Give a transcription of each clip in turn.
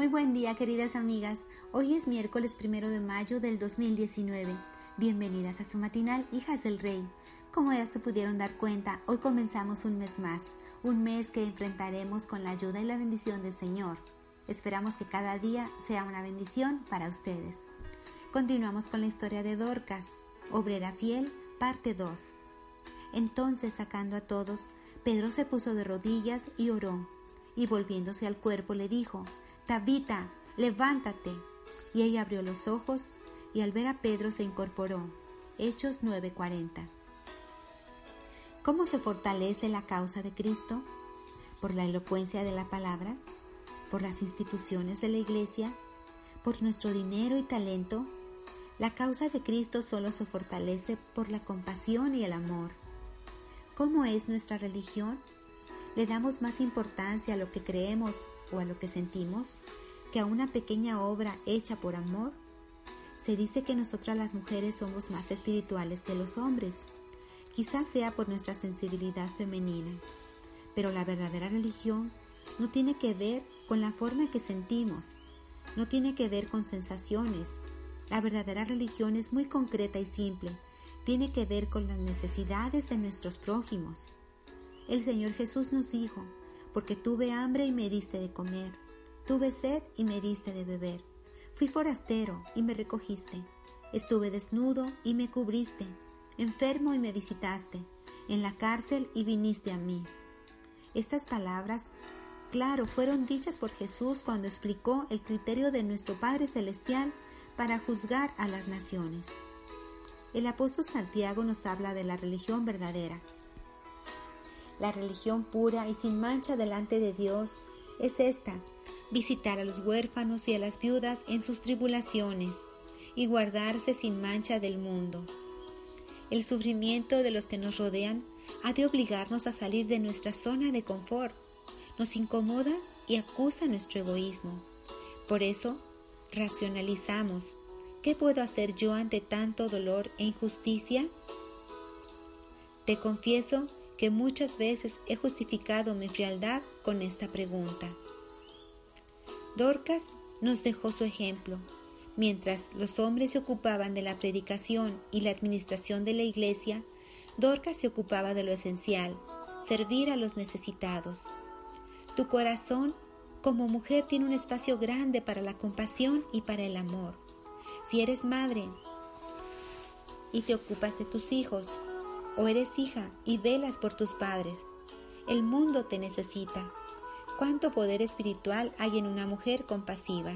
Muy buen día, queridas amigas. Hoy es miércoles primero de mayo del 2019. Bienvenidas a su matinal Hijas del Rey. Como ya se pudieron dar cuenta, hoy comenzamos un mes más, un mes que enfrentaremos con la ayuda y la bendición del Señor. Esperamos que cada día sea una bendición para ustedes. Continuamos con la historia de Dorcas, obrera fiel, parte 2. Entonces, sacando a todos, Pedro se puso de rodillas y oró, y volviéndose al cuerpo le dijo, Tabita, levántate. Y ella abrió los ojos y al ver a Pedro se incorporó. Hechos 9:40. ¿Cómo se fortalece la causa de Cristo? ¿Por la elocuencia de la palabra? ¿Por las instituciones de la iglesia? ¿Por nuestro dinero y talento? La causa de Cristo solo se fortalece por la compasión y el amor. ¿Cómo es nuestra religión? ¿Le damos más importancia a lo que creemos o a lo que sentimos que a una pequeña obra hecha por amor? Se dice que nosotras las mujeres somos más espirituales que los hombres. Quizás sea por nuestra sensibilidad femenina, pero la verdadera religión no tiene que ver con la forma que sentimos, no tiene que ver con sensaciones. La verdadera religión es muy concreta y simple, tiene que ver con las necesidades de nuestros prójimos. El Señor Jesús nos dijo, porque tuve hambre y me diste de comer, tuve sed y me diste de beber Fui forastero y me recogiste. Estuve desnudo y me cubriste. Enfermo y me visitaste. En la cárcel y viniste a mí. Estas palabras, claro, fueron dichas por Jesús cuando explicó el criterio de nuestro Padre Celestial para juzgar a las naciones. El apóstol Santiago nos habla de la religión verdadera. La religión pura y sin mancha delante de Dios es esta, visitar a los huérfanos y a las viudas en sus tribulaciones y guardarse sin mancha del mundo. El sufrimiento de los que nos rodean ha de obligarnos a salir de nuestra zona de confort, nos incomoda y acusa nuestro egoísmo. Por eso, racionalizamos. ¿Qué puedo hacer yo ante tanto dolor e injusticia? Te confieso que muchas veces he justificado mi frialdad con esta pregunta. Dorcas nos dejó su ejemplo. Mientras los hombres se ocupaban de la predicación y la administración de la iglesia, Dorcas se ocupaba de lo esencial, servir a los necesitados. Tu corazón como mujer tiene un espacio grande para la compasión y para el amor. Si eres madre y te ocupas de tus hijos, o eres hija y velas por tus padres, el mundo te necesita cuánto poder espiritual hay en una mujer compasiva.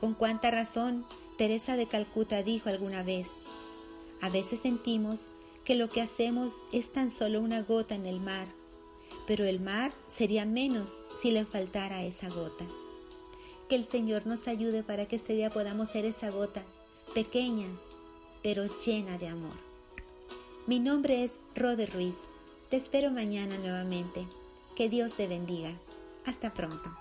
Con cuánta razón Teresa de Calcuta dijo alguna vez, a veces sentimos que lo que hacemos es tan solo una gota en el mar, pero el mar sería menos si le faltara esa gota. Que el Señor nos ayude para que este día podamos ser esa gota, pequeña, pero llena de amor. Mi nombre es Rode Ruiz. Te espero mañana nuevamente. Que Dios te bendiga. Hasta pronto.